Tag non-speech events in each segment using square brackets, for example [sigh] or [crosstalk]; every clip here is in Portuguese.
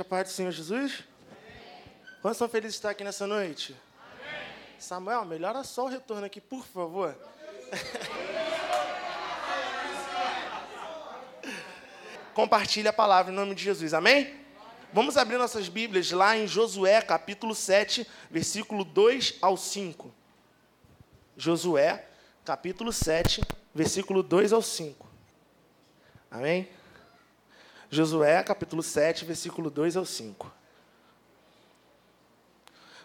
A paz do Senhor Jesus? Quantos são felizes de estar aqui nessa noite? Amém. Samuel, melhora só o retorno aqui, por favor. [laughs] Compartilhe a palavra em nome de Jesus, amém? Vamos abrir nossas Bíblias lá em Josué, capítulo 7, versículo 2 ao 5. Josué, capítulo 7, versículo 2 ao 5. Amém? Josué, capítulo 7, versículo 2 ao 5.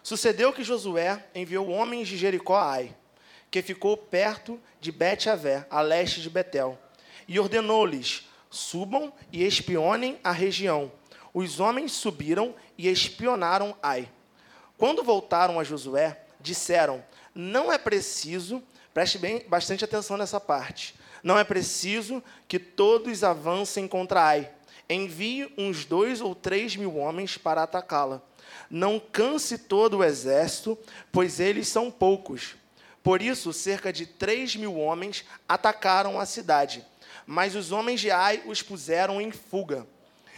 Sucedeu que Josué enviou homens de Jericó a Ai, que ficou perto de Bet-Avé, a leste de Betel, e ordenou-lhes: subam e espionem a região. Os homens subiram e espionaram Ai. Quando voltaram a Josué, disseram: Não é preciso, preste bem, bastante atenção nessa parte, não é preciso que todos avancem contra Ai envie uns dois ou três mil homens para atacá-la. Não canse todo o exército, pois eles são poucos. Por isso, cerca de três mil homens atacaram a cidade, mas os homens de Ai os puseram em fuga,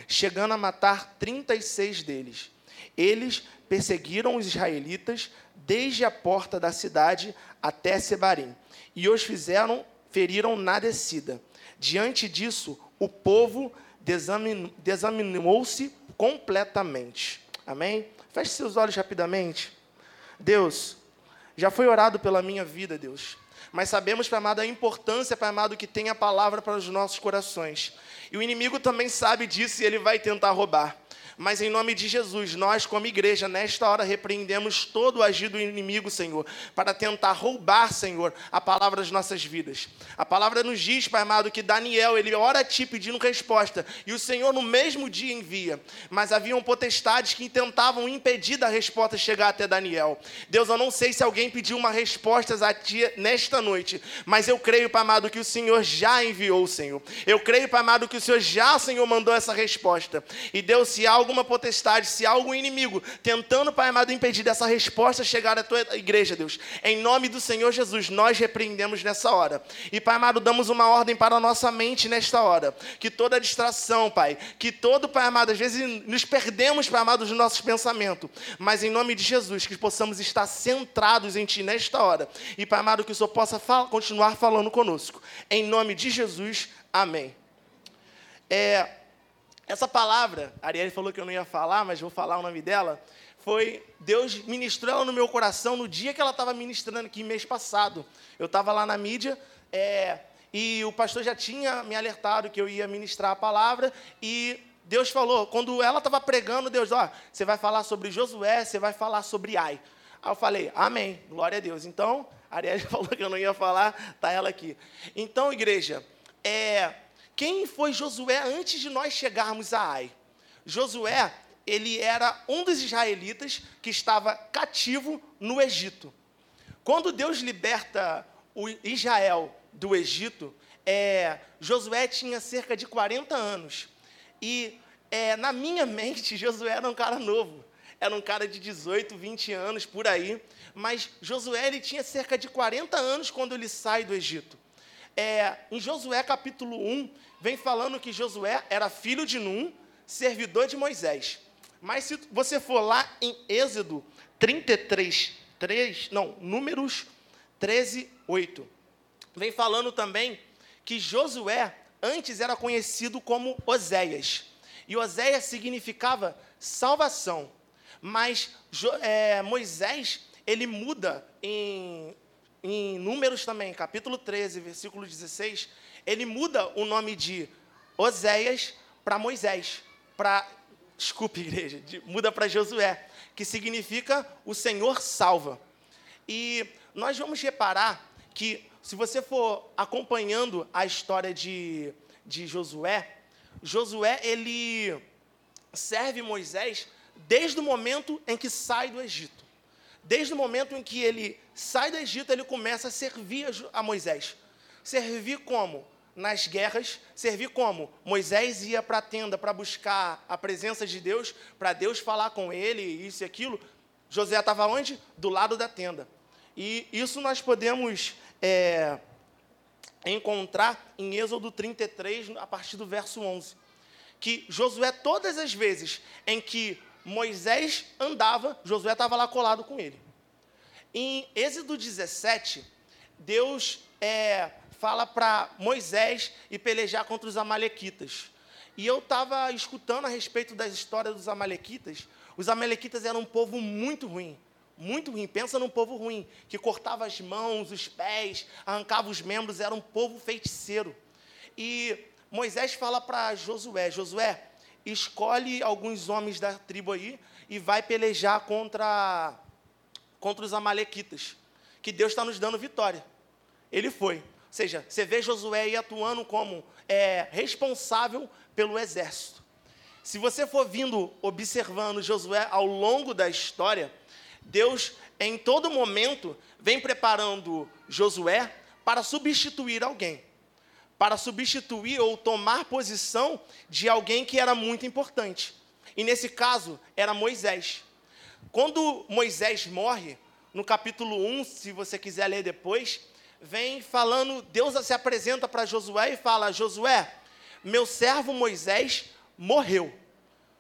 chegando a matar trinta e seis deles. Eles perseguiram os israelitas desde a porta da cidade até Sebarim, e os fizeram, feriram na descida. Diante disso, o povo desaminou-se completamente. Amém? Feche seus olhos rapidamente. Deus, já foi orado pela minha vida, Deus. Mas sabemos, Pai amado, a importância, Pai amado, que tem a palavra para os nossos corações. E o inimigo também sabe disso e ele vai tentar roubar. Mas em nome de Jesus, nós, como igreja, nesta hora repreendemos todo o agir do inimigo, Senhor, para tentar roubar, Senhor, a palavra das nossas vidas. A palavra nos diz, Pai amado, que Daniel, ele ora a ti pedindo resposta, e o Senhor no mesmo dia envia. Mas haviam potestades que tentavam impedir da resposta chegar até Daniel. Deus, eu não sei se alguém pediu uma resposta a ti nesta noite, mas eu creio, Pai amado, que o Senhor já enviou, Senhor. Eu creio, Pai amado, que o Senhor já, Senhor, mandou essa resposta. E Deus, se há alguma potestade, se há algum inimigo tentando, Pai amado, impedir dessa resposta chegar à tua igreja, Deus, em nome do Senhor Jesus, nós repreendemos nessa hora. E, Pai amado, damos uma ordem para a nossa mente nesta hora. Que toda distração, Pai, que todo, Pai amado, às vezes nos perdemos, Pai amado, dos nossos pensamentos, mas em nome de Jesus, que possamos estar centrados em Ti nesta hora. E, Pai amado, que o Senhor possa fal continuar falando conosco. Em nome de Jesus, amém. É, essa palavra, a falou que eu não ia falar, mas vou falar o nome dela, foi Deus ministrou ela no meu coração no dia que ela estava ministrando aqui, mês passado. Eu estava lá na mídia é, e o pastor já tinha me alertado que eu ia ministrar a palavra e Deus falou, quando ela estava pregando, Deus, ó, você vai falar sobre Josué, você vai falar sobre Ai. Aí eu falei, amém, glória a Deus. Então, a [laughs] falou que eu não ia falar, tá ela aqui. Então, igreja, é, quem foi Josué antes de nós chegarmos a Ai? Josué, ele era um dos israelitas que estava cativo no Egito. Quando Deus liberta o Israel do Egito, é, Josué tinha cerca de 40 anos. E é, na minha [laughs] mente, Josué era um cara novo. Era um cara de 18, 20 anos, por aí. Mas Josué ele tinha cerca de 40 anos quando ele sai do Egito. É, em Josué capítulo 1, vem falando que Josué era filho de Num, servidor de Moisés. Mas se você for lá em Êxodo 33, 3, não, Números 13, 8, vem falando também que Josué antes era conhecido como Oséias. E Oséias significava salvação. Mas é, Moisés, ele muda em em Números também, capítulo 13, versículo 16, ele muda o nome de Oséias para Moisés, para desculpe, igreja, de, muda para Josué, que significa o Senhor salva. E nós vamos reparar que, se você for acompanhando a história de, de Josué, Josué ele serve Moisés desde o momento em que sai do Egito. Desde o momento em que ele sai do Egito, ele começa a servir a Moisés. Servir como? Nas guerras, servir como? Moisés ia para a tenda para buscar a presença de Deus, para Deus falar com ele, isso e aquilo. José estava onde? Do lado da tenda. E isso nós podemos é, encontrar em Êxodo 33, a partir do verso 11, que Josué, todas as vezes em que Moisés andava, Josué estava lá colado com ele. Em Êxodo 17, Deus é, fala para Moisés ir pelejar contra os amalequitas. E eu estava escutando a respeito da história dos amalequitas. Os amalequitas eram um povo muito ruim, muito ruim. Pensa num povo ruim, que cortava as mãos, os pés, arrancava os membros, era um povo feiticeiro. E Moisés fala para Josué: Josué, escolhe alguns homens da tribo aí e vai pelejar contra, contra os amalequitas, que Deus está nos dando vitória. Ele foi. Ou seja, você vê Josué atuando como é, responsável pelo exército. Se você for vindo observando Josué ao longo da história, Deus, em todo momento, vem preparando Josué para substituir alguém para substituir ou tomar posição de alguém que era muito importante. E nesse caso, era Moisés. Quando Moisés morre, no capítulo 1, se você quiser ler depois, vem falando, Deus se apresenta para Josué e fala: Josué, meu servo Moisés morreu.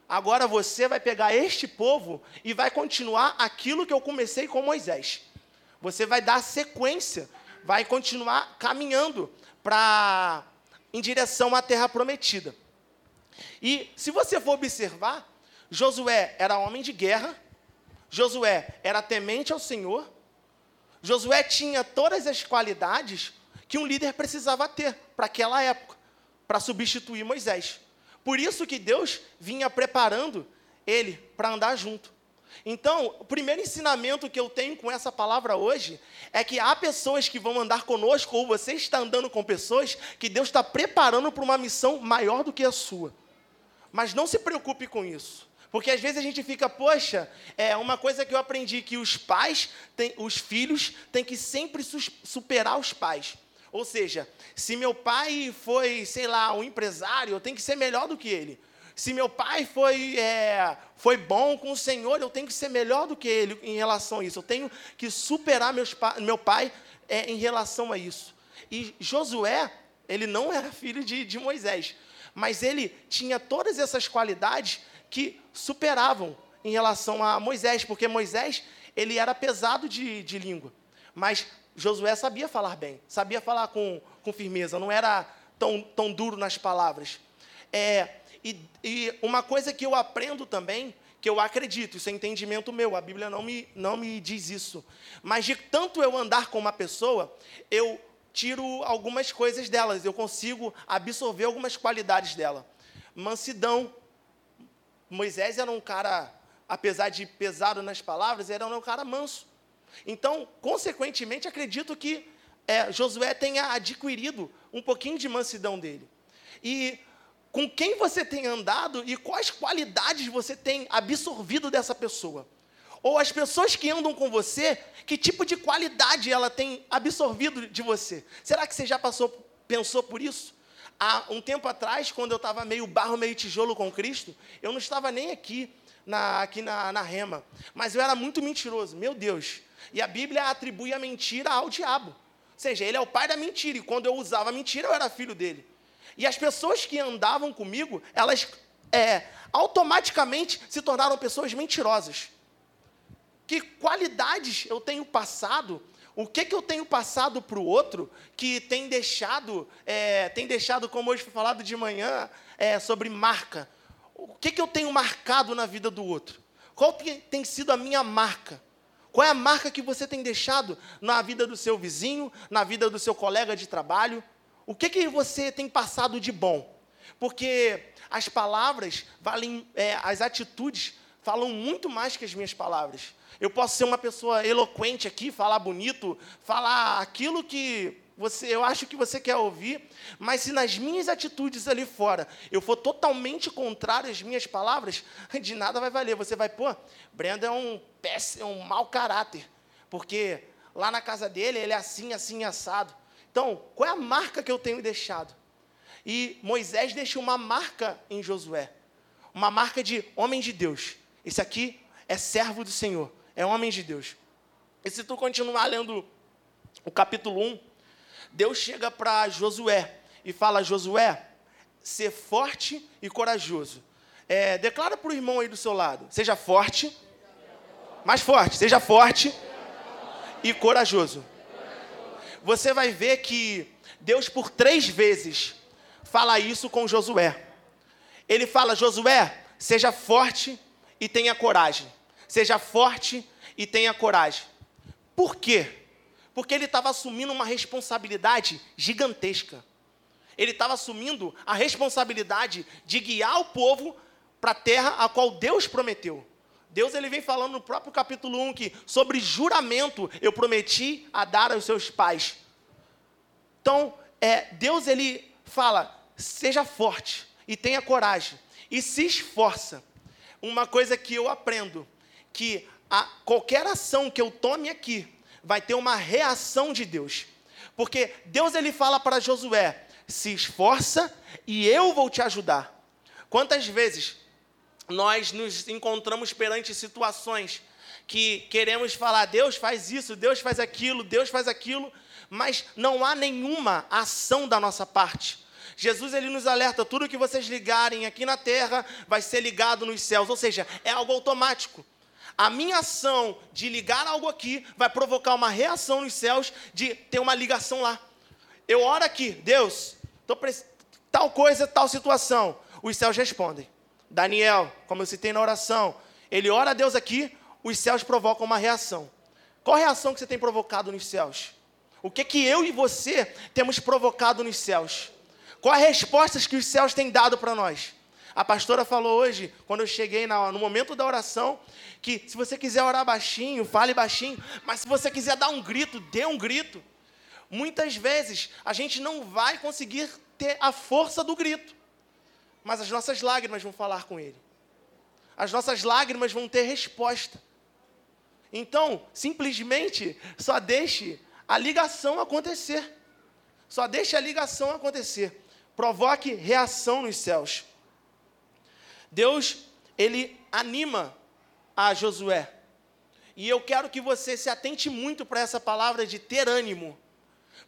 Agora você vai pegar este povo e vai continuar aquilo que eu comecei com Moisés. Você vai dar sequência, vai continuar caminhando para em direção à terra prometida. E se você for observar, Josué era homem de guerra, Josué era temente ao Senhor, Josué tinha todas as qualidades que um líder precisava ter para aquela época, para substituir Moisés. Por isso que Deus vinha preparando ele para andar junto. Então, o primeiro ensinamento que eu tenho com essa palavra hoje é que há pessoas que vão andar conosco, ou você está andando com pessoas que Deus está preparando para uma missão maior do que a sua. Mas não se preocupe com isso. Porque às vezes a gente fica, poxa, é uma coisa que eu aprendi que os pais, têm, os filhos, têm que sempre superar os pais. Ou seja, se meu pai foi, sei lá, um empresário, eu tenho que ser melhor do que ele. Se meu pai foi, é, foi bom com o Senhor, eu tenho que ser melhor do que ele em relação a isso. Eu tenho que superar meus, meu pai é, em relação a isso. E Josué, ele não era filho de, de Moisés, mas ele tinha todas essas qualidades que superavam em relação a Moisés, porque Moisés ele era pesado de, de língua, mas Josué sabia falar bem, sabia falar com, com firmeza, não era tão, tão duro nas palavras. É, e, e uma coisa que eu aprendo também, que eu acredito, isso é entendimento meu, a Bíblia não me, não me diz isso. Mas de tanto eu andar com uma pessoa, eu tiro algumas coisas delas, eu consigo absorver algumas qualidades dela. Mansidão. Moisés era um cara, apesar de pesado nas palavras, era um cara manso. Então, consequentemente, acredito que é, Josué tenha adquirido um pouquinho de mansidão dele. E com quem você tem andado e quais qualidades você tem absorvido dessa pessoa. Ou as pessoas que andam com você, que tipo de qualidade ela tem absorvido de você? Será que você já passou, pensou por isso? Há um tempo atrás, quando eu estava meio barro, meio tijolo com Cristo, eu não estava nem aqui na, aqui na, na rema, mas eu era muito mentiroso, meu Deus. E a Bíblia atribui a mentira ao diabo. Ou seja, ele é o pai da mentira, e quando eu usava mentira, eu era filho dele. E as pessoas que andavam comigo, elas é, automaticamente se tornaram pessoas mentirosas. Que qualidades eu tenho passado? O que, que eu tenho passado para o outro que tem deixado, é, tem deixado, como hoje foi falado de manhã, é, sobre marca? O que, que eu tenho marcado na vida do outro? Qual tem sido a minha marca? Qual é a marca que você tem deixado na vida do seu vizinho, na vida do seu colega de trabalho? O que, que você tem passado de bom? Porque as palavras valem, é, as atitudes falam muito mais que as minhas palavras. Eu posso ser uma pessoa eloquente aqui, falar bonito, falar aquilo que você, eu acho que você quer ouvir, mas se nas minhas atitudes ali fora eu for totalmente contrário às minhas palavras, [laughs] de nada vai valer. Você vai, pô, Brenda é um péssimo, é um mau caráter, porque lá na casa dele ele é assim, assim, assado. Então, qual é a marca que eu tenho deixado? E Moisés deixa uma marca em Josué, uma marca de homem de Deus. Esse aqui é servo do Senhor, é homem de Deus. E se tu continuar lendo o capítulo 1, Deus chega para Josué e fala: Josué, ser forte e corajoso. É, declara para o irmão aí do seu lado: seja forte, mais forte, seja forte e corajoso. Você vai ver que Deus, por três vezes, fala isso com Josué. Ele fala: Josué, seja forte e tenha coragem. Seja forte e tenha coragem. Por quê? Porque ele estava assumindo uma responsabilidade gigantesca. Ele estava assumindo a responsabilidade de guiar o povo para a terra a qual Deus prometeu. Deus ele vem falando no próprio capítulo 1 que sobre juramento eu prometi a dar aos seus pais. Então, é, Deus ele fala: seja forte e tenha coragem e se esforça. Uma coisa que eu aprendo que a, qualquer ação que eu tome aqui vai ter uma reação de Deus. Porque Deus ele fala para Josué: se esforça e eu vou te ajudar. Quantas vezes nós nos encontramos perante situações que queremos falar, Deus faz isso, Deus faz aquilo, Deus faz aquilo, mas não há nenhuma ação da nossa parte. Jesus ele nos alerta, tudo que vocês ligarem aqui na terra vai ser ligado nos céus, ou seja, é algo automático. A minha ação de ligar algo aqui vai provocar uma reação nos céus de ter uma ligação lá. Eu oro aqui, Deus, tal coisa, tal situação. Os céus respondem. Daniel, como eu citei na oração, ele ora a Deus aqui, os céus provocam uma reação. Qual reação que você tem provocado nos céus? O que que eu e você temos provocado nos céus? Quais respostas que os céus têm dado para nós? A pastora falou hoje, quando eu cheguei no momento da oração, que se você quiser orar baixinho, fale baixinho, mas se você quiser dar um grito, dê um grito. Muitas vezes a gente não vai conseguir ter a força do grito mas as nossas lágrimas vão falar com Ele. As nossas lágrimas vão ter resposta. Então, simplesmente, só deixe a ligação acontecer. Só deixe a ligação acontecer. Provoque reação nos céus. Deus, ele anima a Josué. E eu quero que você se atente muito para essa palavra de ter ânimo.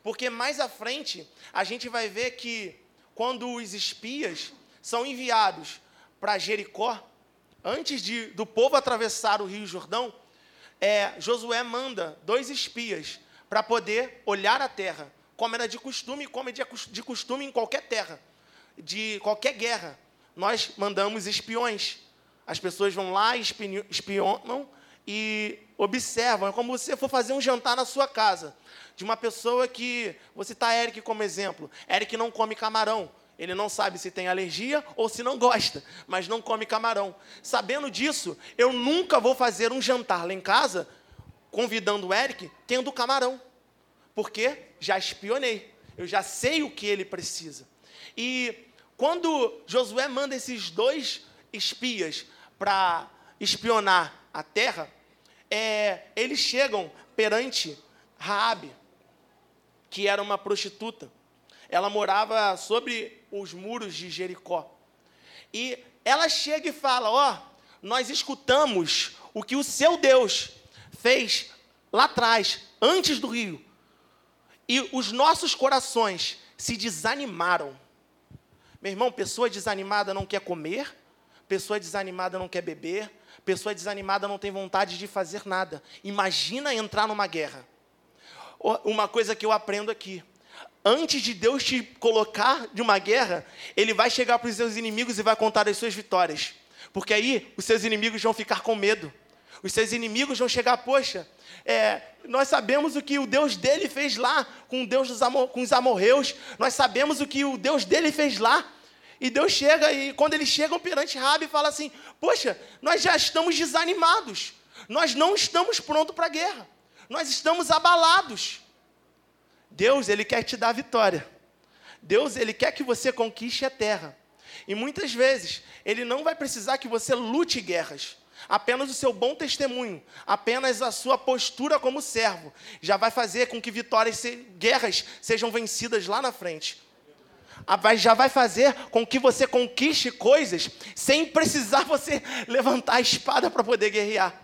Porque mais à frente, a gente vai ver que quando os espias são enviados para Jericó, antes de, do povo atravessar o Rio Jordão, é, Josué manda dois espias para poder olhar a terra, como era de costume, como é de costume em qualquer terra, de qualquer guerra. Nós mandamos espiões. As pessoas vão lá, espionam e observam. É como se você for fazer um jantar na sua casa, de uma pessoa que. Vou citar Eric como exemplo. Eric não come camarão. Ele não sabe se tem alergia ou se não gosta, mas não come camarão. Sabendo disso, eu nunca vou fazer um jantar lá em casa, convidando o Eric, tendo camarão. Porque já espionei, eu já sei o que ele precisa. E quando Josué manda esses dois espias para espionar a terra, é, eles chegam perante Raabe, que era uma prostituta. Ela morava sobre os muros de Jericó. E ela chega e fala: Ó, oh, nós escutamos o que o seu Deus fez lá atrás, antes do rio. E os nossos corações se desanimaram. Meu irmão, pessoa desanimada não quer comer, pessoa desanimada não quer beber, pessoa desanimada não tem vontade de fazer nada. Imagina entrar numa guerra. Uma coisa que eu aprendo aqui antes de Deus te colocar de uma guerra, Ele vai chegar para os seus inimigos e vai contar as suas vitórias. Porque aí os seus inimigos vão ficar com medo. Os seus inimigos vão chegar, poxa, é, nós sabemos o que o Deus dele fez lá com, Deus dos amor, com os amorreus, nós sabemos o que o Deus dele fez lá. E Deus chega, e quando eles chegam perante Rabi, fala assim: Poxa, nós já estamos desanimados, nós não estamos prontos para a guerra, nós estamos abalados. Deus, ele quer te dar vitória. Deus, ele quer que você conquiste a terra. E muitas vezes, ele não vai precisar que você lute guerras. Apenas o seu bom testemunho, apenas a sua postura como servo, já vai fazer com que vitórias, guerras sejam vencidas lá na frente. Já vai fazer com que você conquiste coisas sem precisar [laughs] você levantar a espada para poder guerrear.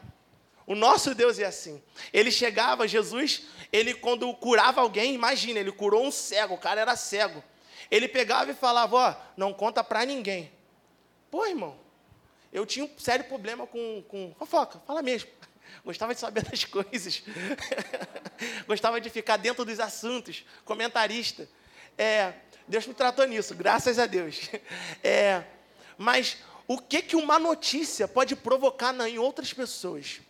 O nosso Deus é assim. Ele chegava, Jesus, ele quando curava alguém, imagina, ele curou um cego, o cara era cego. Ele pegava e falava: Ó, não conta para ninguém. Pô, irmão, eu tinha um sério problema com, com fofoca, fala mesmo. [laughs] Gostava de saber das [laughs] coisas. Gostava de ficar dentro dos assuntos, comentarista. É, Deus me tratou nisso, graças a Deus. [laughs] É, mas o que, que uma notícia pode provocar em outras pessoas?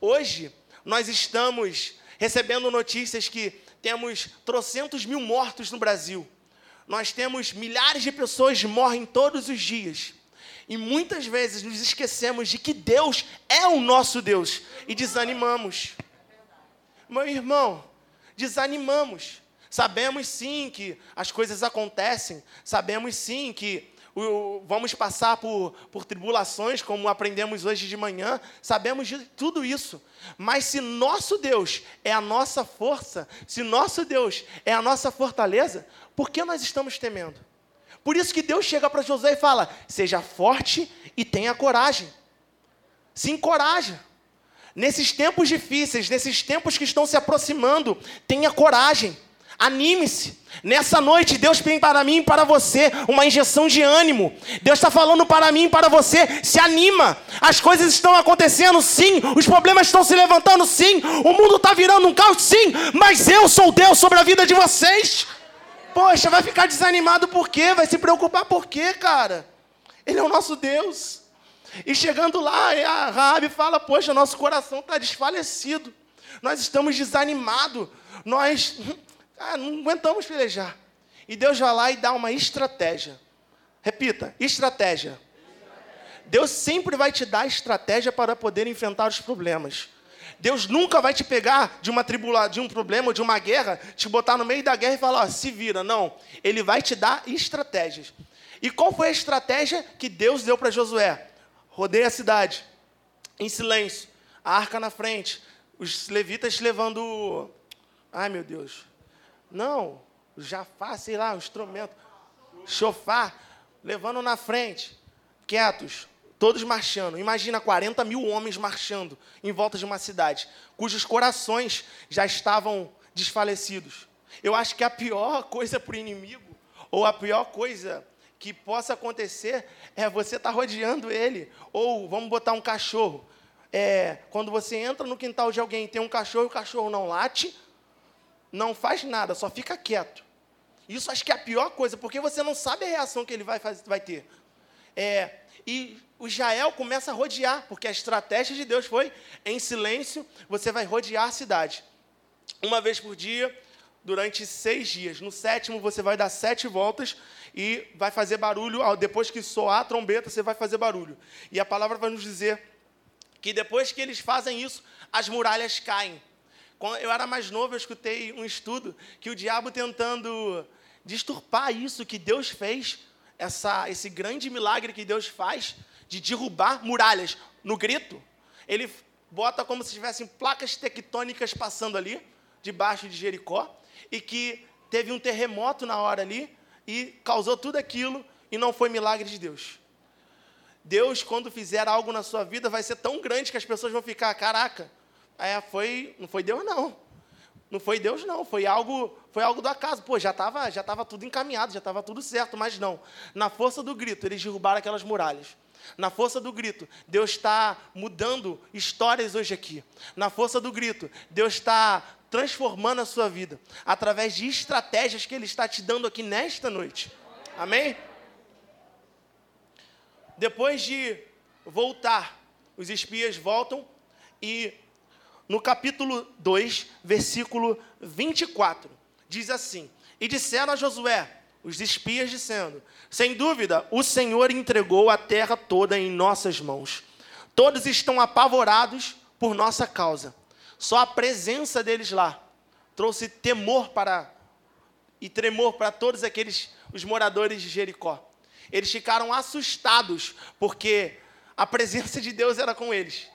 Hoje, nós estamos recebendo notícias que temos trocentos mil mortos no Brasil. Nós temos milhares de pessoas que morrem todos os dias. E muitas vezes nos esquecemos de que Deus é o nosso Deus e desanimamos. Meu irmão, desanimamos. Sabemos sim que as coisas acontecem, sabemos sim que vamos passar por, por tribulações, como aprendemos hoje de manhã, sabemos de tudo isso. Mas se nosso Deus é a nossa força, se nosso Deus é a nossa fortaleza, por que nós estamos temendo? Por isso que Deus chega para José e fala: seja forte e tenha coragem. Se encoraja. Nesses tempos difíceis, nesses tempos que estão se aproximando, tenha coragem. Anime-se. Nessa noite, Deus tem para mim e para você uma injeção de ânimo. Deus está falando para mim e para você: se anima. As coisas estão acontecendo, sim. Os problemas estão se levantando, sim. O mundo está virando um caos, sim. Mas eu sou Deus sobre a vida de vocês. Poxa, vai ficar desanimado por quê? Vai se preocupar por quê, cara? Ele é o nosso Deus. E chegando lá, a Rabi fala: Poxa, nosso coração está desfalecido. Nós estamos desanimados. Nós ah, não aguentamos pelejar. E Deus vai lá e dá uma estratégia. Repita: estratégia. Deus sempre vai te dar estratégia para poder enfrentar os problemas. Deus nunca vai te pegar de uma tribula, de um problema, de uma guerra, te botar no meio da guerra e falar, ó, se vira. Não. Ele vai te dar estratégias. E qual foi a estratégia que Deus deu para Josué? Rodeia a cidade, em silêncio, a arca na frente, os levitas levando. Ai meu Deus. Não, jafá, sei lá, um instrumento. Chofar, levando na frente, quietos, todos marchando. Imagina 40 mil homens marchando em volta de uma cidade, cujos corações já estavam desfalecidos. Eu acho que a pior coisa para o inimigo, ou a pior coisa que possa acontecer, é você estar tá rodeando ele. Ou vamos botar um cachorro. É, quando você entra no quintal de alguém tem um cachorro e o cachorro não late, não faz nada, só fica quieto. Isso acho que é a pior coisa, porque você não sabe a reação que ele vai, fazer, vai ter. É, e o Israel começa a rodear, porque a estratégia de Deus foi, em silêncio, você vai rodear a cidade. Uma vez por dia, durante seis dias. No sétimo, você vai dar sete voltas e vai fazer barulho. Depois que soar a trombeta, você vai fazer barulho. E a palavra vai nos dizer que depois que eles fazem isso, as muralhas caem. Quando eu era mais novo, eu escutei um estudo que o diabo tentando disturpar isso que Deus fez, essa, esse grande milagre que Deus faz de derrubar muralhas no grito, ele bota como se tivessem placas tectônicas passando ali, debaixo de Jericó, e que teve um terremoto na hora ali e causou tudo aquilo e não foi milagre de Deus. Deus, quando fizer algo na sua vida, vai ser tão grande que as pessoas vão ficar, caraca, é, foi, não foi Deus não. Não foi Deus não, foi algo, foi algo do acaso. Pô, já estava já tava tudo encaminhado, já estava tudo certo, mas não. Na força do grito, eles derrubaram aquelas muralhas. Na força do grito, Deus está mudando histórias hoje aqui. Na força do grito, Deus está transformando a sua vida através de estratégias que Ele está te dando aqui nesta noite. Amém? Depois de voltar, os espias voltam e no capítulo 2, versículo 24, diz assim: E disseram a Josué, os espias dizendo: Sem dúvida, o Senhor entregou a terra toda em nossas mãos. Todos estão apavorados por nossa causa. Só a presença deles lá trouxe temor para e tremor para todos aqueles os moradores de Jericó. Eles ficaram assustados porque a presença de Deus era com eles.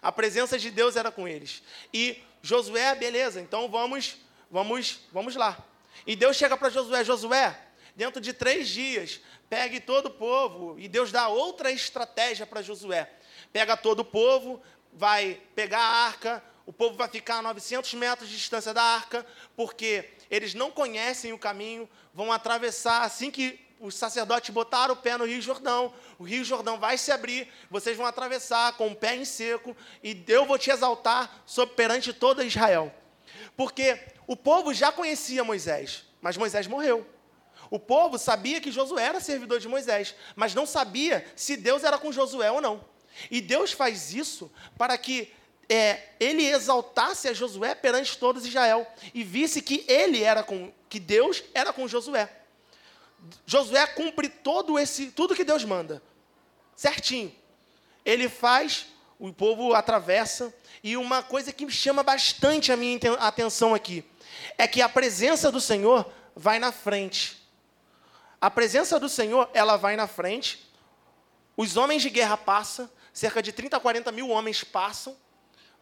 A presença de Deus era com eles. E Josué, beleza, então vamos, vamos, vamos lá. E Deus chega para Josué, Josué, dentro de três dias, pegue todo o povo. E Deus dá outra estratégia para Josué. Pega todo o povo, vai pegar a arca, o povo vai ficar a 900 metros de distância da arca, porque eles não conhecem o caminho, vão atravessar assim que os sacerdotes botaram o pé no Rio Jordão, o Rio Jordão vai se abrir, vocês vão atravessar com o pé em seco, e eu vou te exaltar sobre perante toda Israel. Porque o povo já conhecia Moisés, mas Moisés morreu. O povo sabia que Josué era servidor de Moisés, mas não sabia se Deus era com Josué ou não. E Deus faz isso para que é, ele exaltasse a Josué perante todos Israel e visse que ele era com, que Deus era com Josué. Josué cumpre todo esse, tudo que Deus manda, certinho. Ele faz, o povo atravessa, e uma coisa que me chama bastante a minha atenção aqui é que a presença do Senhor vai na frente. A presença do Senhor, ela vai na frente. Os homens de guerra passam, cerca de 30 a 40 mil homens passam,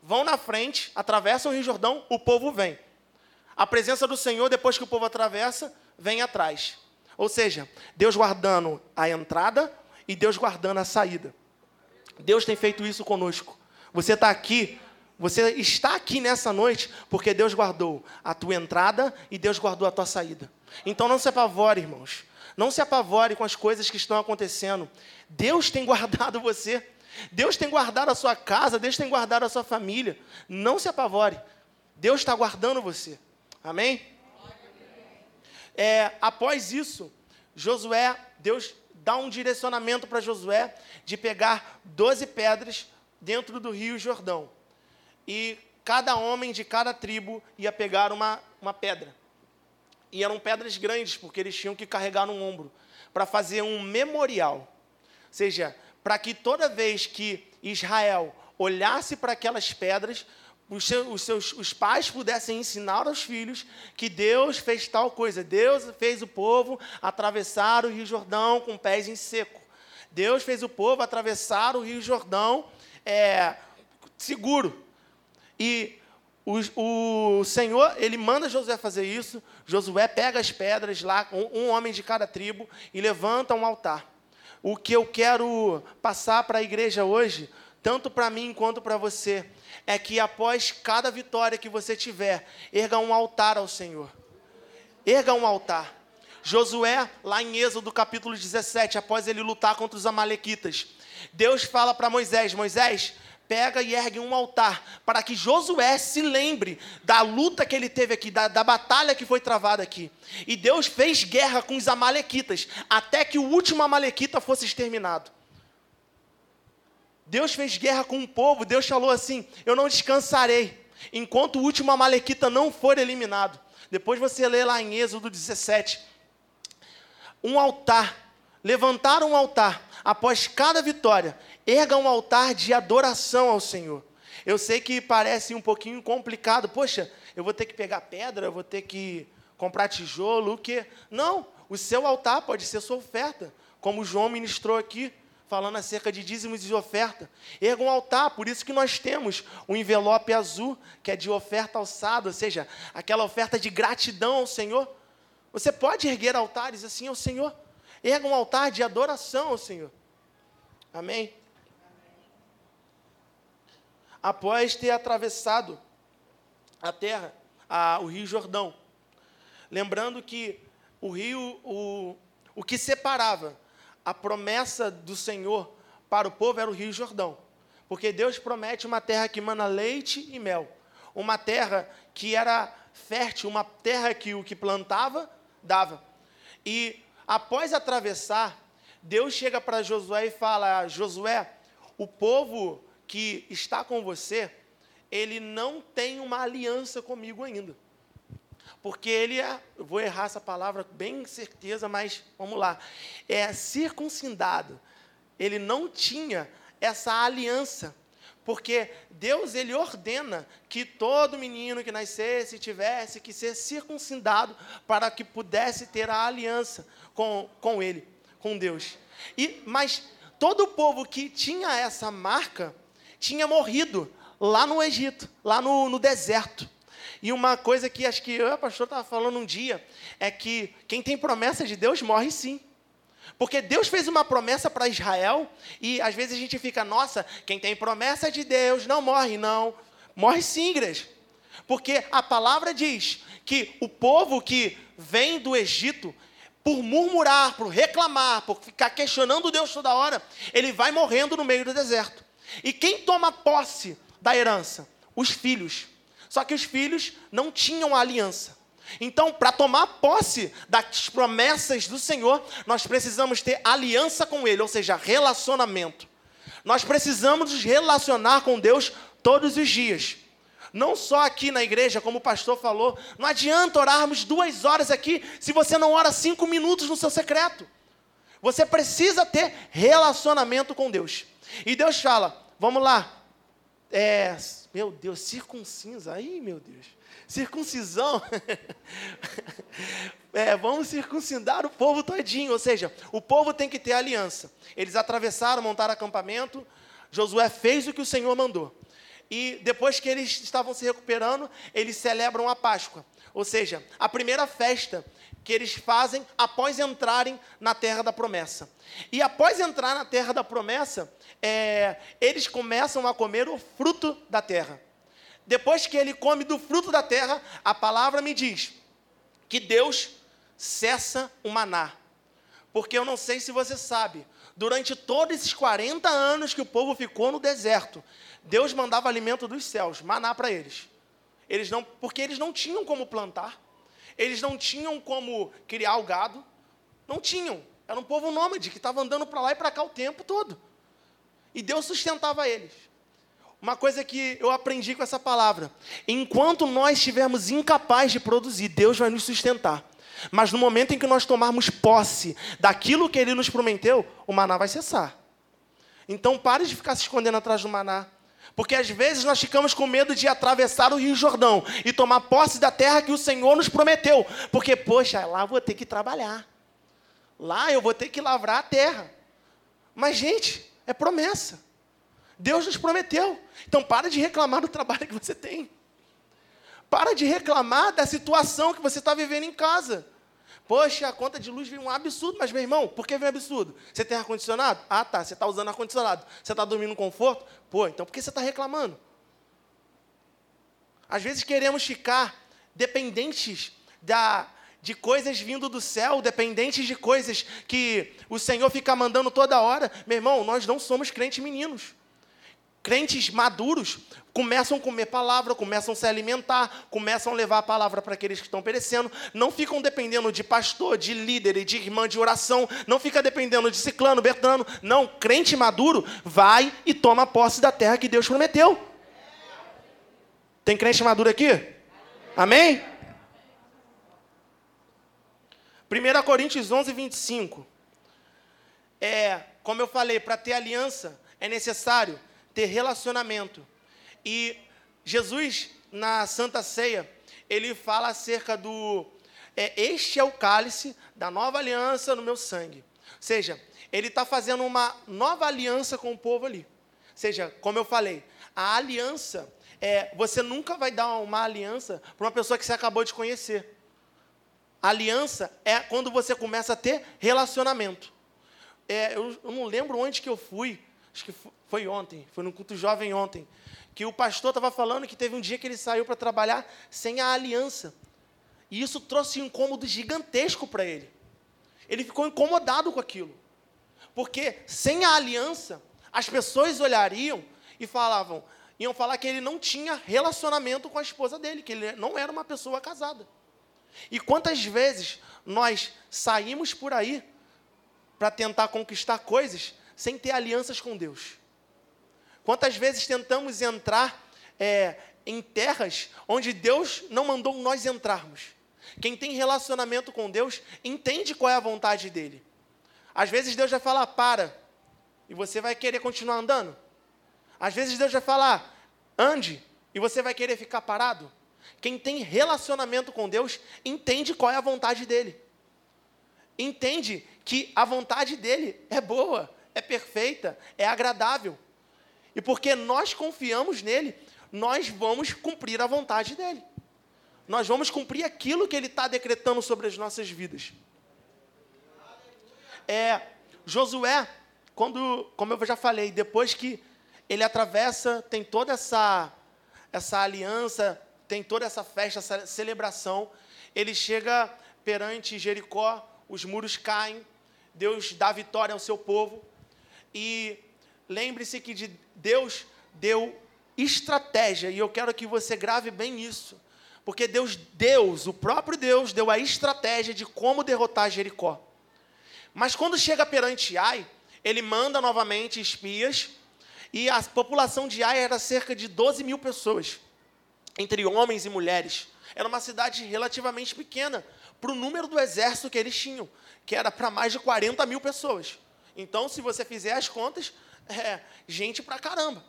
vão na frente, atravessam o Rio Jordão, o povo vem. A presença do Senhor, depois que o povo atravessa, vem atrás. Ou seja, Deus guardando a entrada e Deus guardando a saída. Deus tem feito isso conosco. Você está aqui, você está aqui nessa noite porque Deus guardou a tua entrada e Deus guardou a tua saída. Então não se apavore, irmãos. Não se apavore com as coisas que estão acontecendo. Deus tem guardado você. Deus tem guardado a sua casa, Deus tem guardado a sua família. Não se apavore. Deus está guardando você. Amém? É, após isso, Josué, Deus dá um direcionamento para Josué de pegar 12 pedras dentro do rio Jordão. E cada homem de cada tribo ia pegar uma, uma pedra. E eram pedras grandes, porque eles tinham que carregar no ombro, para fazer um memorial. Ou seja, para que toda vez que Israel olhasse para aquelas pedras, os seus, os seus os pais pudessem ensinar aos filhos que Deus fez tal coisa. Deus fez o povo atravessar o Rio Jordão com pés em seco. Deus fez o povo atravessar o Rio Jordão é, seguro. E o, o, Senhor, ele manda Josué fazer isso. Josué pega as pedras lá, um, um homem de cada tribo, e levanta um altar. O que eu quero passar para a igreja hoje, tanto para mim quanto para você, é que após cada vitória que você tiver, erga um altar ao Senhor. Erga um altar. Josué, lá em Êxodo capítulo 17, após ele lutar contra os Amalequitas, Deus fala para Moisés: Moisés, pega e ergue um altar, para que Josué se lembre da luta que ele teve aqui, da, da, batalha que foi travada aqui. E Deus fez guerra com os Amalequitas, até que o último Amalequita fosse exterminado. Deus fez guerra com o povo, Deus falou assim: Eu não descansarei, enquanto o último Amalequita não for eliminado. Depois você lê lá em Êxodo 17. Um altar, levantaram um altar, após cada vitória, erga um altar de adoração ao Senhor. Eu sei que parece um pouquinho complicado. Poxa, eu vou ter que pegar pedra, eu vou ter que comprar tijolo, o quê? Não, o seu altar pode ser sua oferta, como João ministrou aqui, falando acerca de dízimos e oferta. Erga um altar, por isso que nós temos um envelope azul, que é de oferta alçada, ou seja, aquela oferta de gratidão ao Senhor. Você pode erguer altares assim ao Senhor. Erga um altar de adoração ao Senhor. Amém? após ter atravessado a terra, a, o Rio Jordão. Lembrando que o rio, o, o que separava a promessa do Senhor para o povo era o Rio Jordão. Porque Deus promete uma terra que mana leite e mel. Uma terra que era fértil, uma terra que o que plantava, dava. E após atravessar, Deus chega para Josué e fala: Josué, o povo que está com você, ele não tem uma aliança comigo ainda. Porque ele é, vou errar essa palavra bem certeza, mas vamos lá. É circuncidado. Ele não tinha essa aliança. Porque Deus ele ordena que todo menino que nascesse tivesse que ser circuncidado para que pudesse ter a aliança com, com ele, com Deus. E mas todo o povo que tinha essa marca tinha morrido lá no Egito, lá no, no deserto. E uma coisa que acho que eu e a pastor estava falando um dia é que quem tem promessa de Deus morre sim. Porque Deus fez uma promessa para Israel e às vezes a gente fica, nossa, quem tem promessa de Deus não morre, não. Morre sim, igreja. Porque a palavra diz que o povo que vem do Egito, por murmurar, por reclamar, por ficar questionando Deus toda hora, ele vai morrendo no meio do deserto. E quem toma posse da herança? Os filhos. Só que os filhos não tinham a aliança. Então, para tomar posse das promessas do Senhor, nós precisamos ter aliança com Ele, ou seja, relacionamento. Nós precisamos nos relacionar com Deus todos os dias. Não só aqui na igreja, como o pastor falou, não adianta orarmos duas horas aqui se você não ora cinco minutos no seu secreto. Você precisa ter relacionamento com Deus. E Deus fala: vamos lá, é, meu Deus, circuncisa, aí meu Deus circuncisão. [laughs] é, vamos circuncidar o povo todinho. Ou seja, o povo tem que ter aliança. Eles atravessaram, montaram acampamento. Josué fez o que o Senhor mandou. E depois que eles estavam se recuperando, eles celebram a Páscoa. Ou seja, a primeira festa que eles fazem após entrarem na terra da promessa. E após entrar na terra da promessa, é, eles começam a comer o fruto da terra depois que ele come do fruto da terra, a palavra me diz que Deus cessa o maná. Porque eu não sei se você sabe, durante todos esses 40 anos que o povo ficou no deserto, Deus mandava alimento dos céus, maná para eles. Eles não, porque eles não tinham como plantar, eles não tinham como criar o gado, não tinham. Era um povo nômade que estava andando para lá e para cá o tempo todo. E Deus sustentava eles. Uma coisa que eu aprendi com essa palavra: enquanto nós estivermos incapazes de produzir, Deus vai nos sustentar. Mas no momento em que nós tomarmos posse daquilo que Ele nos prometeu, o maná vai cessar. Então pare de ficar se escondendo atrás do maná. Porque às vezes nós ficamos com medo de atravessar o Rio Jordão e tomar posse da terra que o Senhor nos prometeu. Porque, poxa, lá vou ter que trabalhar. Lá eu vou ter que lavrar a terra. Mas, gente, é promessa. Deus nos prometeu. Então para de reclamar do trabalho que você tem. Para de reclamar da situação que você está vivendo em casa. Poxa, a conta de luz veio um absurdo, mas meu irmão, por que veio um absurdo? Você tem ar-condicionado? Ah, tá, você está usando ar-condicionado. Você está dormindo no conforto? Pô, então por que você está reclamando? Às vezes queremos ficar dependentes da, de coisas vindo do céu, dependentes de coisas que o Senhor fica mandando toda hora. Meu irmão, nós não somos crentes meninos. Crentes maduros começam a comer palavra, começam a se alimentar, começam a levar a palavra para aqueles que estão perecendo, não ficam dependendo de pastor, de líder, de irmã de oração, não fica dependendo de ciclano, bertano. Não, crente maduro vai e toma posse da terra que Deus prometeu. Tem crente maduro aqui? Amém? 1 Coríntios 11, 25. É, como eu falei, para ter aliança é necessário ter relacionamento. E Jesus, na Santa Ceia, ele fala acerca do. É, este é o cálice da nova aliança no meu sangue. Ou seja, ele está fazendo uma nova aliança com o povo ali. Ou seja, como eu falei, a aliança, é, você nunca vai dar uma aliança para uma pessoa que você acabou de conhecer. Aliança é quando você começa a ter relacionamento. É, eu, eu, não lembro onde que eu fui, acho que foi ontem, foi no culto jovem ontem, que o pastor estava falando que teve um dia que ele saiu para trabalhar sem a aliança. E isso trouxe um incômodo gigantesco para ele. Ele ficou incomodado com aquilo. Porque sem a aliança, as pessoas olhariam e falavam, iam falar que ele não tinha relacionamento com a esposa dele, que ele não era uma pessoa casada. E quantas vezes nós saímos por aí para tentar conquistar coisas sem ter alianças com Deus? Quantas vezes tentamos entrar é, em terras onde Deus não mandou nós entrarmos? Quem tem relacionamento com Deus entende qual é a vontade dele. Às vezes Deus vai falar, para, e você vai querer continuar andando. Às vezes Deus vai falar, ande, e você vai querer ficar parado. Quem tem relacionamento com Deus entende qual é a vontade dele. Entende que a vontade dele é boa, é perfeita, é agradável. E porque nós confiamos nele, nós vamos cumprir a vontade dele. Nós vamos cumprir aquilo que ele está decretando sobre as nossas vidas. É, Josué, quando, como eu já falei, depois que ele atravessa, tem toda essa essa aliança, tem toda essa festa, essa celebração. Ele chega perante Jericó, os muros caem, Deus dá vitória ao seu povo. E lembre-se que de Deus deu estratégia, e eu quero que você grave bem isso. Porque Deus, Deus, o próprio Deus, deu a estratégia de como derrotar Jericó. Mas quando chega perante Ai, ele manda novamente espias, e a população de Ai era cerca de 12 mil pessoas, entre homens e mulheres. Era uma cidade relativamente pequena, para o número do exército que eles tinham, que era para mais de 40 mil pessoas. Então, se você fizer as contas, é gente pra caramba.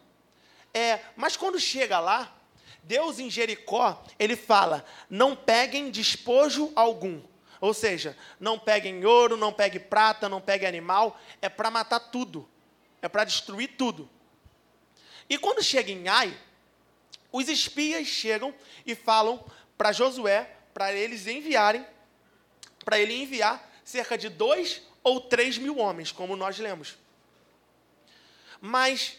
É, mas quando chega lá, Deus em Jericó, ele fala: não peguem despojo algum. Ou seja, não peguem ouro, não peguem prata, não peguem animal, é para matar tudo, é para destruir tudo. E quando chega em Ai, os espias chegam e falam para Josué, para eles enviarem, para ele enviar cerca de dois ou três mil homens, como nós lemos. Mas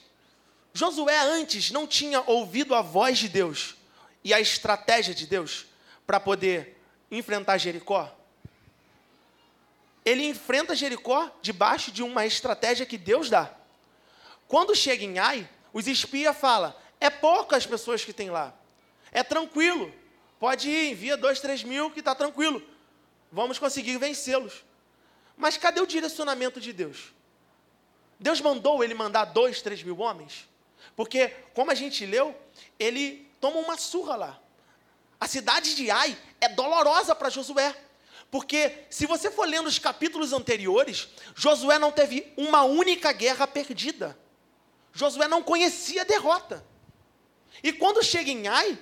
Josué antes não tinha ouvido a voz de Deus e a estratégia de Deus para poder enfrentar Jericó. Ele enfrenta Jericó debaixo de uma estratégia que Deus dá. Quando chega em Ai, os espias falam: é poucas pessoas que tem lá. É tranquilo. Pode ir, envia dois, três mil que está tranquilo. Vamos conseguir vencê-los. Mas cadê o direcionamento de Deus? Deus mandou ele mandar dois, três mil homens? Porque, como a gente leu, ele toma uma surra lá. A cidade de Ai é dolorosa para Josué. Porque, se você for lendo os capítulos anteriores, Josué não teve uma única guerra perdida. Josué não conhecia derrota. E quando chega em Ai,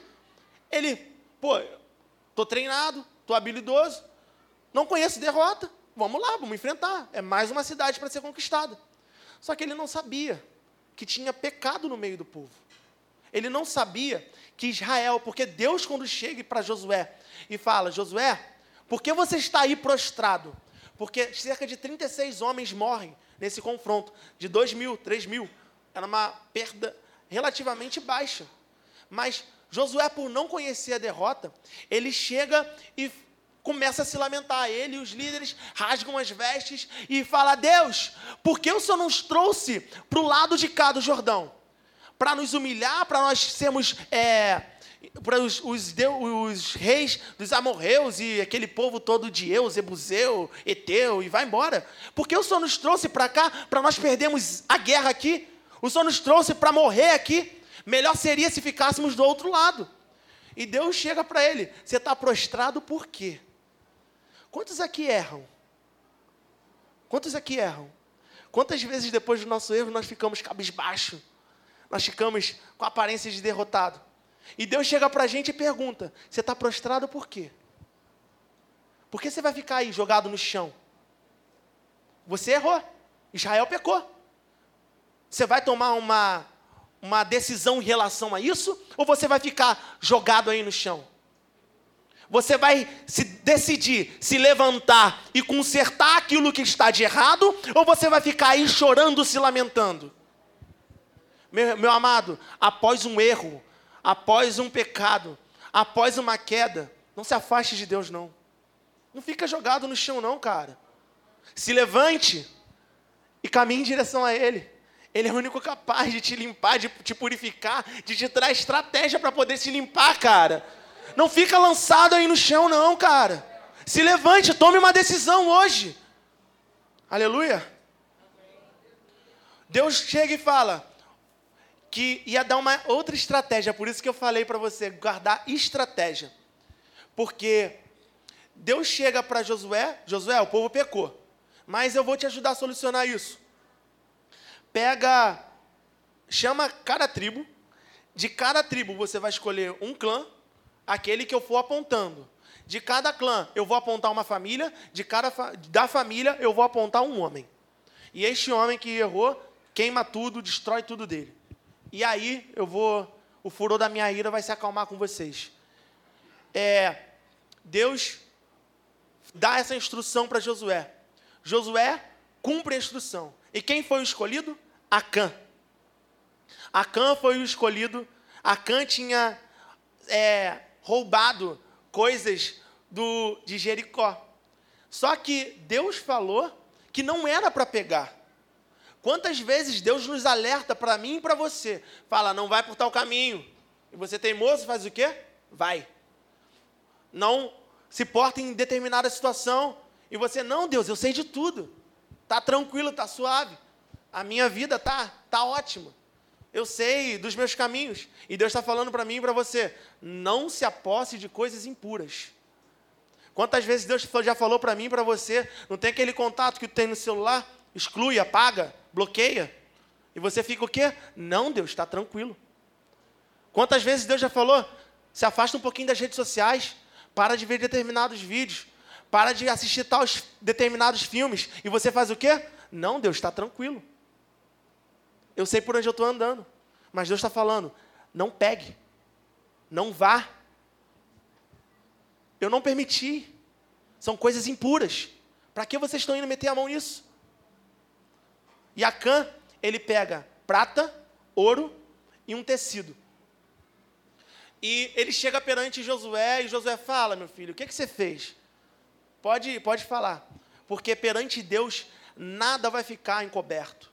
ele, pô, tô treinado, tô habilidoso, não conheço derrota, vamos lá, vamos enfrentar. É mais uma cidade para ser conquistada. Só que ele não sabia que tinha pecado no meio do povo. Ele não sabia que Israel, porque Deus, quando chega para Josué e fala: Josué, por que você está aí prostrado? Porque cerca de 36 homens morrem nesse confronto, de 2 mil, 3 mil. Era uma perda relativamente baixa. Mas Josué, por não conhecer a derrota, ele chega e começa a se lamentar. Ele e os líderes rasgam as vestes e fala: Deus, por que o Senhor nos trouxe para o lado de cá do Jordão? Para nos humilhar, para nós sermos. É, para os, os, os, reis dos amorreus e aquele povo todo de Eus, Ebuseu, Eteu e vai embora. Por que o Senhor nos trouxe para cá para nós perdermos a guerra aqui? O Senhor nos trouxe para morrer aqui. Melhor seria se ficássemos do outro lado. E Deus chega para ele: Você está prostrado por quê? Quantos aqui erram? Quantos aqui erram? Quantas vezes depois do nosso erro nós ficamos cabisbaixo? Nós ficamos com a aparência de derrotado. E Deus chega para a gente e pergunta: Você está prostrado por quê? Por que você vai ficar aí jogado no chão? Você errou. Israel pecou. Você vai tomar uma, uma decisão em relação a isso? Ou você vai ficar jogado aí no chão? Você vai se decidir se levantar e consertar aquilo que está de errado, ou você vai ficar aí chorando, se lamentando? Meu, meu amado, após um erro, após um pecado, após uma queda, não se afaste de Deus, não. Não fica jogado no chão, não, cara. Se levante e caminhe em direção a Ele. Ele é o único capaz de te limpar, de te purificar, de te dar estratégia para poder se limpar, cara. Não fica lançado aí no chão, não, cara. Se levante, tome uma decisão hoje. Aleluia. Deus chega e fala que ia dar uma outra estratégia, por isso que eu falei para você guardar estratégia. Porque Deus chega para Josué, Josué, o povo pecou, mas eu vou te ajudar a solucionar isso. Pega, chama cada tribo, de cada tribo você vai escolher um clã aquele que eu for apontando. De cada clã eu vou apontar uma família, de cada fa da família eu vou apontar um homem. E este homem que errou queima tudo, destrói tudo dele. E aí eu vou, o furor da minha ira vai se acalmar com vocês. É, Deus dá essa instrução para Josué. Josué cumpre a instrução. E quem foi o escolhido? Acã. Acã foi o escolhido. Acã tinha é, roubado coisas do, de Jericó. Só que Deus falou que não era para pegar. Quantas vezes Deus nos alerta para mim e para você? Fala, não vai por tal caminho. E você teimoso faz o quê? Vai. Não se porta em determinada situação. E você, não, Deus, eu sei de tudo. Tá tranquilo, tá suave. A minha vida tá, tá ótima. Eu sei dos meus caminhos. E Deus está falando para mim e para você: não se aposse de coisas impuras. Quantas vezes Deus já falou para mim e para você, não tem aquele contato que tem no celular? Exclui, apaga, bloqueia. E você fica o quê? Não, Deus, está tranquilo. Quantas vezes Deus já falou? Se afasta um pouquinho das redes sociais, para de ver determinados vídeos, para de assistir tais determinados filmes. E você faz o quê? Não, Deus, está tranquilo. Eu sei por onde eu estou andando. Mas Deus está falando: não pegue, não vá. Eu não permiti. São coisas impuras. Para que vocês estão indo meter a mão nisso? E Acã, ele pega prata, ouro e um tecido. E ele chega perante Josué e Josué fala: Meu filho, o que, que você fez? Pode, pode falar. Porque perante Deus nada vai ficar encoberto.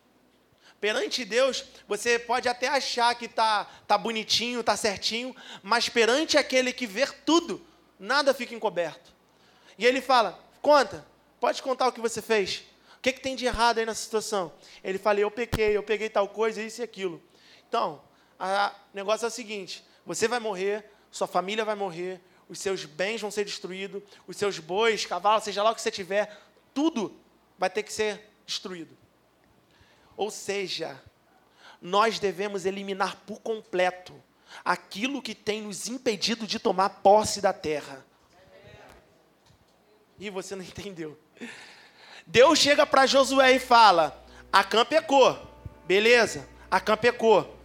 Perante Deus, você pode até achar que está tá bonitinho, está certinho, mas perante aquele que vê tudo, nada fica encoberto. E ele fala: conta, pode contar o que você fez. O que, que tem de errado aí nessa situação? Ele fala: eu pequei, eu peguei tal coisa, isso e aquilo. Então, o negócio é o seguinte: você vai morrer, sua família vai morrer, os seus bens vão ser destruídos, os seus bois, cavalos, seja lá o que você tiver, tudo vai ter que ser destruído. Ou seja, nós devemos eliminar por completo aquilo que tem nos impedido de tomar posse da terra. E você não [laughs] entendeu. Deus chega para Josué e fala: Acã pecou. Beleza, Acã pecou.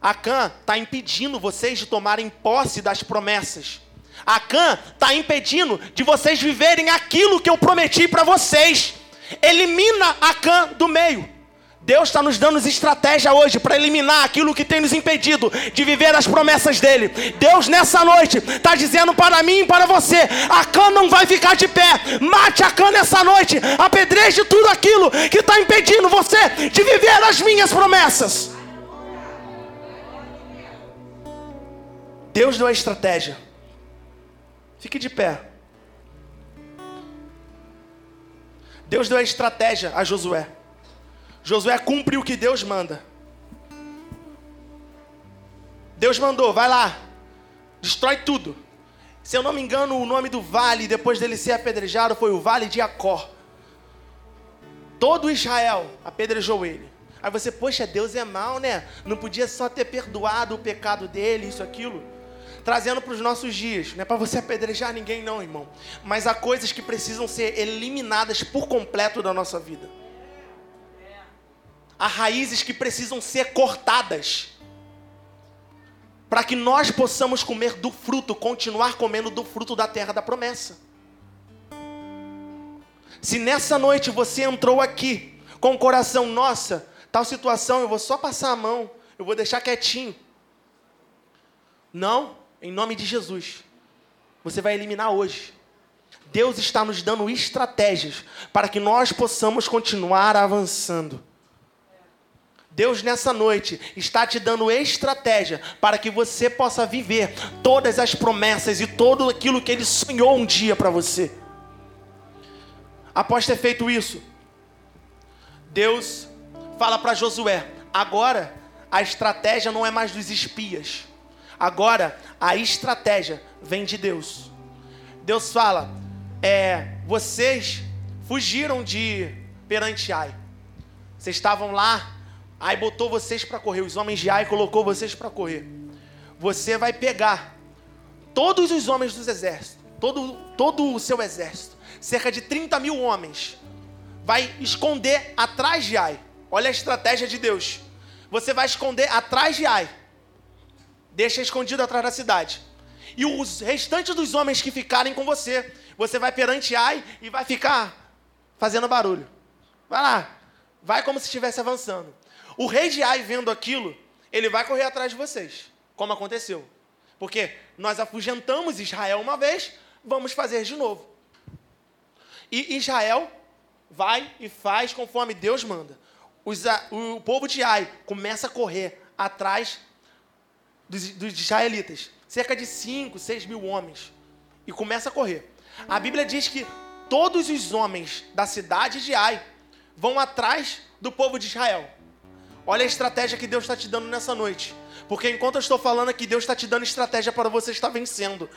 Acã está impedindo vocês de tomarem posse das promessas. Acã está impedindo de vocês viverem aquilo que eu prometi para vocês. Elimina Acã do meio. Deus está nos dando estratégia hoje para eliminar aquilo que tem nos impedido de viver as promessas dele. Deus nessa noite está dizendo para mim e para você: a cã não vai ficar de pé. Mate a cã nessa noite. Apedreje tudo aquilo que está impedindo você de viver as minhas promessas. Deus deu a estratégia. Fique de pé. Deus deu a estratégia a Josué. Josué cumpre o que Deus manda. Deus mandou, vai lá, destrói tudo. Se eu não me engano, o nome do vale, depois dele ser apedrejado, foi o Vale de Acó. Todo Israel apedrejou ele. Aí você, poxa, Deus é mal, né? Não podia só ter perdoado o pecado dele, isso, aquilo. Trazendo para os nossos dias, não é para você apedrejar ninguém, não, irmão. Mas há coisas que precisam ser eliminadas por completo da nossa vida há raízes que precisam ser cortadas para que nós possamos comer do fruto, continuar comendo do fruto da terra da promessa. Se nessa noite você entrou aqui com o coração, nossa, tal situação, eu vou só passar a mão, eu vou deixar quietinho. Não, em nome de Jesus. Você vai eliminar hoje. Deus está nos dando estratégias para que nós possamos continuar avançando. Deus nessa noite está te dando estratégia para que você possa viver todas as promessas e todo aquilo que Ele sonhou um dia para você. Após ter feito isso, Deus fala para Josué: agora a estratégia não é mais dos espias, agora a estratégia vem de Deus. Deus fala: é, vocês fugiram de perante Ai, vocês estavam lá Aí botou vocês para correr, os homens de Ai colocou vocês para correr. Você vai pegar todos os homens dos exércitos, todo, todo o seu exército, cerca de 30 mil homens, vai esconder atrás de Ai. Olha a estratégia de Deus. Você vai esconder atrás de Ai. Deixa escondido atrás da cidade. E os restantes dos homens que ficarem com você, você vai perante Ai e vai ficar fazendo barulho. Vai lá. Vai como se estivesse avançando. O rei de Ai vendo aquilo, ele vai correr atrás de vocês, como aconteceu. Porque nós afugentamos Israel uma vez, vamos fazer de novo. E Israel vai e faz conforme Deus manda. Os, o povo de Ai começa a correr atrás dos, dos israelitas. Cerca de 5, 6 mil homens. E começa a correr. A Bíblia diz que todos os homens da cidade de Ai vão atrás do povo de Israel. Olha a estratégia que Deus está te dando nessa noite. Porque enquanto eu estou falando aqui, Deus está te dando estratégia para você estar vencendo.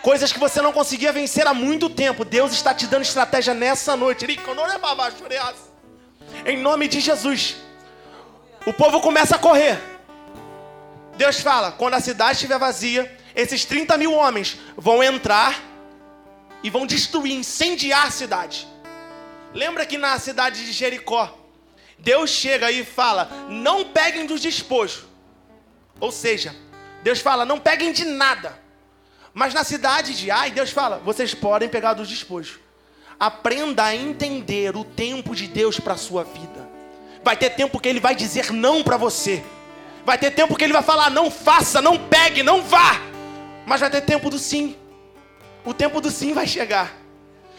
Coisas que você não conseguia vencer há muito tempo. Deus está te dando estratégia nessa noite. Em nome de Jesus. O povo começa a correr. Deus fala: quando a cidade estiver vazia, esses 30 mil homens vão entrar e vão destruir, incendiar a cidade. Lembra que na cidade de Jericó, Deus chega e fala: não peguem dos despojos. Ou seja, Deus fala: não peguem de nada. Mas na cidade de Ai, Deus fala: vocês podem pegar dos despojos. Aprenda a entender o tempo de Deus para a sua vida. Vai ter tempo que Ele vai dizer não para você. Vai ter tempo que Ele vai falar: não faça, não pegue, não vá. Mas vai ter tempo do sim. O tempo do sim vai chegar.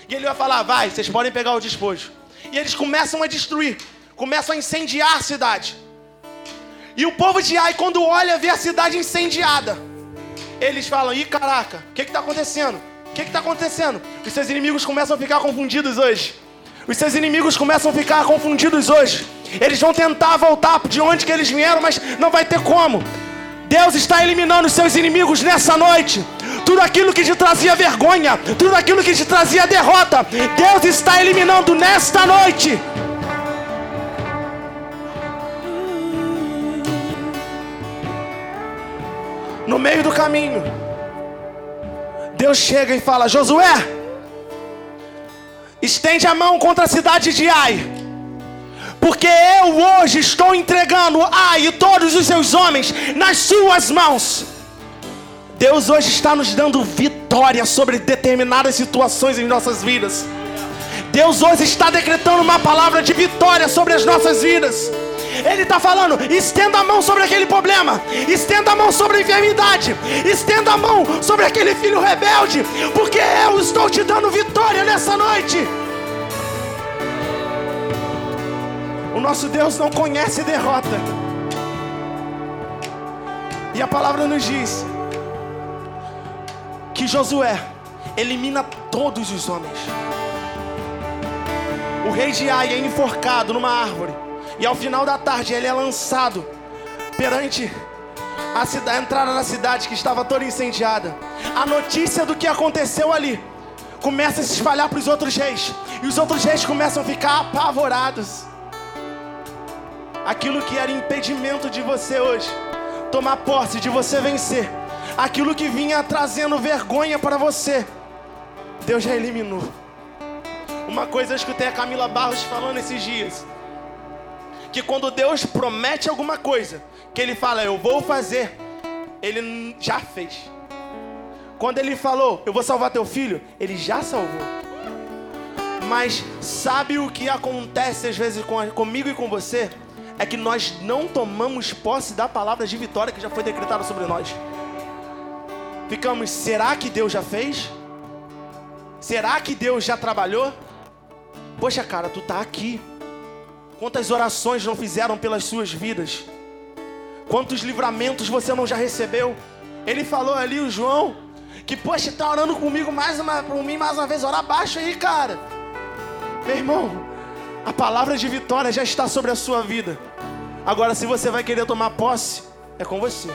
E Ele vai falar: vai, vocês podem pegar o despojo. E eles começam a destruir, começam a incendiar a cidade. E o povo de Ai, quando olha, vê a cidade incendiada. Eles falam: ih, caraca, o que está acontecendo? O que está acontecendo? Os seus inimigos começam a ficar confundidos hoje. Os seus inimigos começam a ficar confundidos hoje. Eles vão tentar voltar de onde que eles vieram, mas não vai ter como. Deus está eliminando seus inimigos nessa noite. Tudo aquilo que te trazia vergonha, tudo aquilo que te trazia derrota, Deus está eliminando nesta noite. No meio do caminho, Deus chega e fala: Josué, estende a mão contra a cidade de Ai, porque eu hoje estou entregando Ai e todos os seus homens nas suas mãos. Deus hoje está nos dando vitória sobre determinadas situações em nossas vidas. Deus hoje está decretando uma palavra de vitória sobre as nossas vidas. Ele está falando: estenda a mão sobre aquele problema, estenda a mão sobre a enfermidade, estenda a mão sobre aquele filho rebelde, porque eu estou te dando vitória nessa noite. O nosso Deus não conhece derrota. E a palavra nos diz que Josué elimina todos os homens. O rei de Ai é enforcado numa árvore. E ao final da tarde ele é lançado perante a, cidade, a entrada da cidade que estava toda incendiada. A notícia do que aconteceu ali começa a se espalhar para os outros reis. E os outros reis começam a ficar apavorados. Aquilo que era impedimento de você hoje tomar posse, de você vencer. Aquilo que vinha trazendo vergonha para você, Deus já eliminou. Uma coisa eu escutei a Camila Barros falando esses dias que quando Deus promete alguma coisa, que Ele fala, eu vou fazer, Ele já fez. Quando Ele falou, eu vou salvar teu filho, Ele já salvou. Mas sabe o que acontece às vezes com, comigo e com você? É que nós não tomamos posse da palavra de vitória que já foi decretada sobre nós. Ficamos, será que Deus já fez? Será que Deus já trabalhou? Poxa, cara, tu tá aqui. Quantas orações não fizeram pelas suas vidas? Quantos livramentos você não já recebeu? Ele falou ali, o João, que, poxa, está orando comigo mais uma, por mim mais uma vez, ora abaixo aí, cara. Meu irmão, a palavra de vitória já está sobre a sua vida. Agora, se você vai querer tomar posse, é com você.